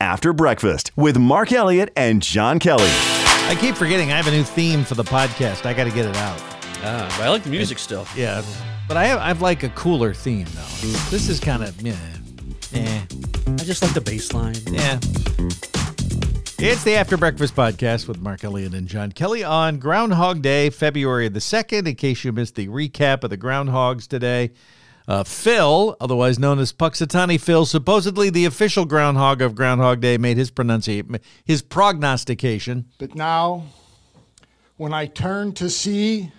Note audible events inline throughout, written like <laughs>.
After Breakfast with Mark Elliott and John Kelly. I keep forgetting I have a new theme for the podcast. I got to get it out. Ah, but I like the music still. Yeah, but I have I've like a cooler theme though. This is kind of yeah, eh, I just like the bass line. yeah. It's the After Breakfast podcast with Mark Elliott and John Kelly on Groundhog Day, February the 2nd. In case you missed the recap of the Groundhogs today, uh, Phil, otherwise known as Punxsutawney Phil, supposedly the official groundhog of Groundhog Day, made his pronunciation, his prognostication. But now, when I turn to see,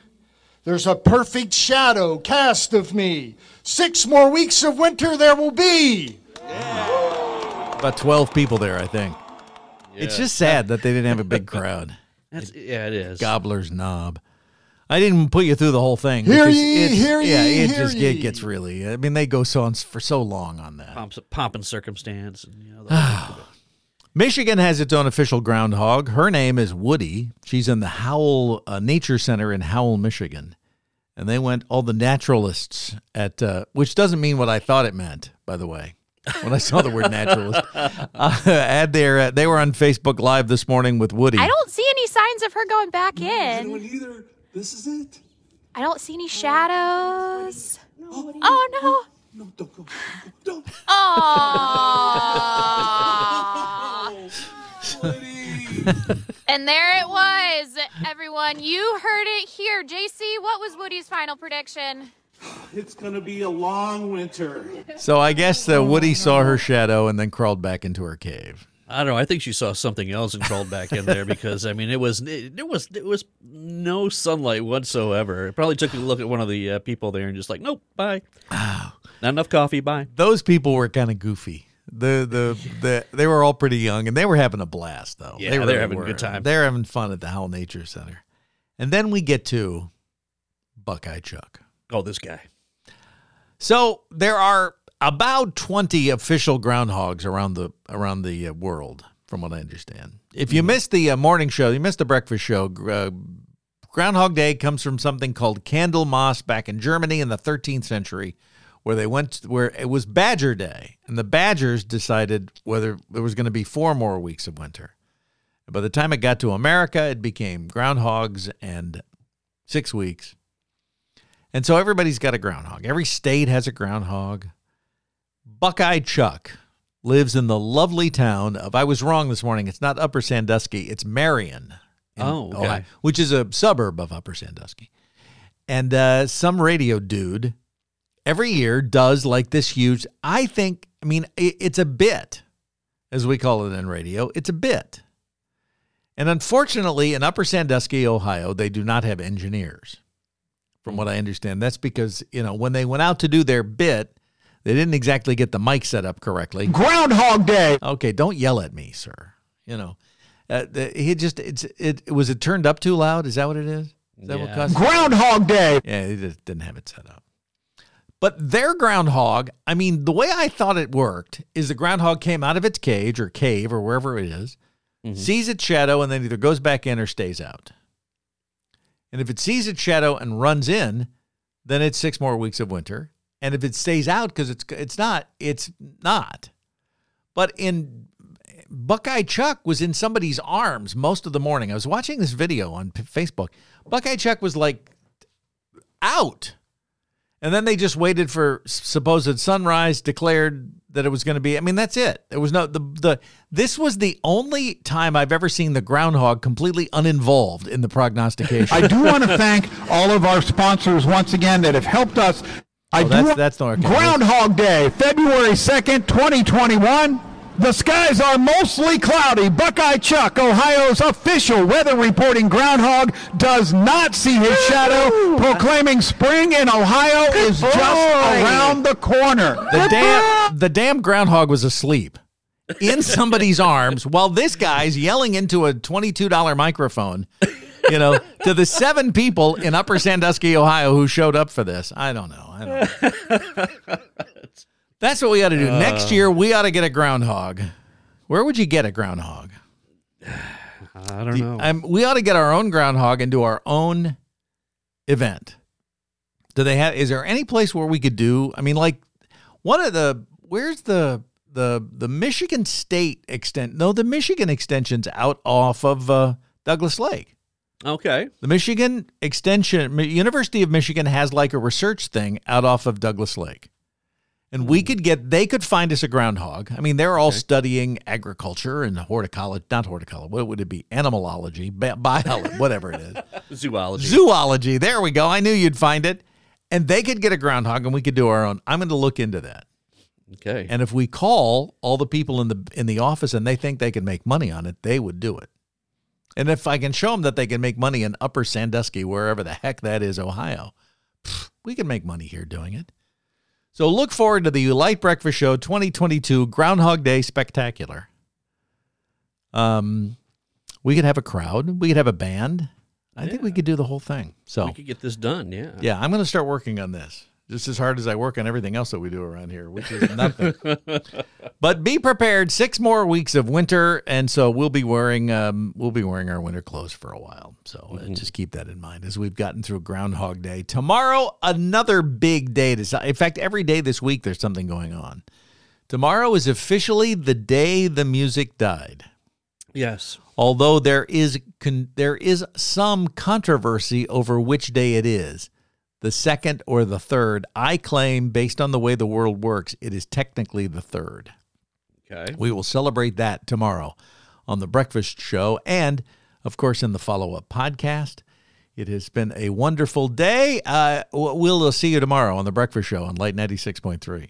there's a perfect shadow cast of me. Six more weeks of winter there will be. About 12 people there, I think. It's just sad that they didn't have a big crowd. That's, yeah, it is. Gobbler's Knob. I didn't put you through the whole thing. Hear ye, it's- hear yeah, it hear just it ye. gets really. I mean, they go so on for so long on that. Pomp, pomp and circumstance. And, you know, the <sighs> whole- Michigan has its own official groundhog. Her name is Woody. She's in the Howell uh, Nature Center in Howell, Michigan, and they went all the naturalists at, uh, which doesn't mean what I thought it meant, by the way. When I saw the word naturalist, <laughs> uh, at their, uh, they were on Facebook Live this morning with Woody. I don't see any signs of her going back in. anyone either. This is it. I don't see any shadows. Oh no. No, don't go. Don't. go. <laughs> Oh. and there it was, everyone. You heard it here. JC, what was Woody's final prediction? It's gonna be a long winter. So I guess uh, Woody saw her shadow and then crawled back into her cave. I don't know. I think she saw something else and crawled back in there because I mean it was it, there was it was no sunlight whatsoever. It probably took a look at one of the uh, people there and just like nope, bye. Not enough coffee, bye. Those people were kind of goofy. The, the the they were all pretty young and they were having a blast though. Yeah, they they're really having a good time. They're having fun at the Howell Nature Center. And then we get to Buckeye Chuck. Oh, this guy. So there are about 20 official groundhogs around the around the uh, world from what I understand. If you missed the uh, morning show, you missed the breakfast show, uh, Groundhog Day comes from something called Candlemas back in Germany in the 13th century where they went where it was Badger Day and the Badgers decided whether there was going to be four more weeks of winter. By the time it got to America, it became groundhogs and 6 weeks. And so everybody's got a groundhog. Every state has a groundhog. Buckeye Chuck lives in the lovely town of, I was wrong this morning. It's not Upper Sandusky, it's Marion. Oh, okay. Ohio, which is a suburb of Upper Sandusky. And uh, some radio dude every year does like this huge, I think, I mean, it, it's a bit, as we call it in radio. It's a bit. And unfortunately, in Upper Sandusky, Ohio, they do not have engineers from what I understand. That's because, you know, when they went out to do their bit, they didn't exactly get the mic set up correctly. Groundhog Day. Okay, don't yell at me, sir. You know, uh, he just, it's, it, was it turned up too loud? Is that what it is? Is that what Yeah. caused Groundhog Day. Yeah, he just didn't have it set up. But their groundhog, I mean, the way I thought it worked is the groundhog came out of its cage or cave or wherever it is, sees its shadow, and then either goes back in or stays out. And if it sees its shadow and runs in, then it's six more weeks of winter. And if it stays out because it's it's not, it's not. But in Buckeye Chuck was in somebody's arms most of the morning. I was watching this video on Facebook. Buckeye Chuck was like out. And then they just waited for supposed sunrise, declared that it was going to be. I mean, that's it. There was no the the. This was the only time I've ever seen the groundhog completely uninvolved in the prognostication. I do want to thank all of our sponsors once again that have helped us. I Oh, that's- that's not okay. Groundhog Day, February 2nd, 2021. The skies are mostly cloudy. Buckeye Chuck, Ohio's official weather reporting groundhog, does not see his shadow, proclaiming spring in Ohio is just around the corner. the damn the damn groundhog was asleep in somebody's <laughs> arms while this guy's yelling into a $22 microphone you know to the seven people in upper sandusky ohio who showed up for this i don't know i don't know that's what we got to do next year we ought to get a groundhog where would you get a groundhog <sighs> I don't know. um, we ought to get our own groundhog and do our own event. Do they have? Is there any place where we could do? I mean, like one of the where's the the the Michigan State extent. No, the Michigan extension's out off of uh, Douglas Lake. Okay. The Michigan Extension, University of Michigan has like a research thing out off of Douglas Lake. And we hmm. could get, they could find us a groundhog. I mean, they're all studying agriculture and horticulture, not horticulture. What would it be? Animalology, bi- biology, whatever it is. <laughs> Zoology. Zoology. There we go. I knew you'd find it. And they could get a groundhog and we could do our own. I'm going to look into that. okay. And if we call all the people in the in the office and they think they can make money on it, they would do it. And if I can show them that they can make money in Upper Sandusky, wherever the heck that is, Ohio, pff, we can make money here doing it. So look forward to the Light Breakfast Show 2022 Groundhog Day Spectacular. Um, we could have a crowd. We could have a band. I think we could do the whole thing. So we could get this done. Yeah. yeah, I'm going to start working on this just as hard as I work on everything else that we do around here, which is nothing. but be prepared. Six more weeks of winter, and so we'll be wearing um, we'll be wearing our winter clothes for a while. So uh, just keep that in mind as we've gotten through Groundhog Day. Tomorrow, another big day. To, in fact, every day this week there's something going on. Tomorrow is officially the day the music died Yes. although there is con- there is some controversy over which day it is the second or the third. I claim based on the way the world works it is technically the third. Okay. we will celebrate that tomorrow on the breakfast show and of course in the follow-up podcast. It has been a wonderful day. Uh, we'll see you tomorrow on the breakfast show on light 96.3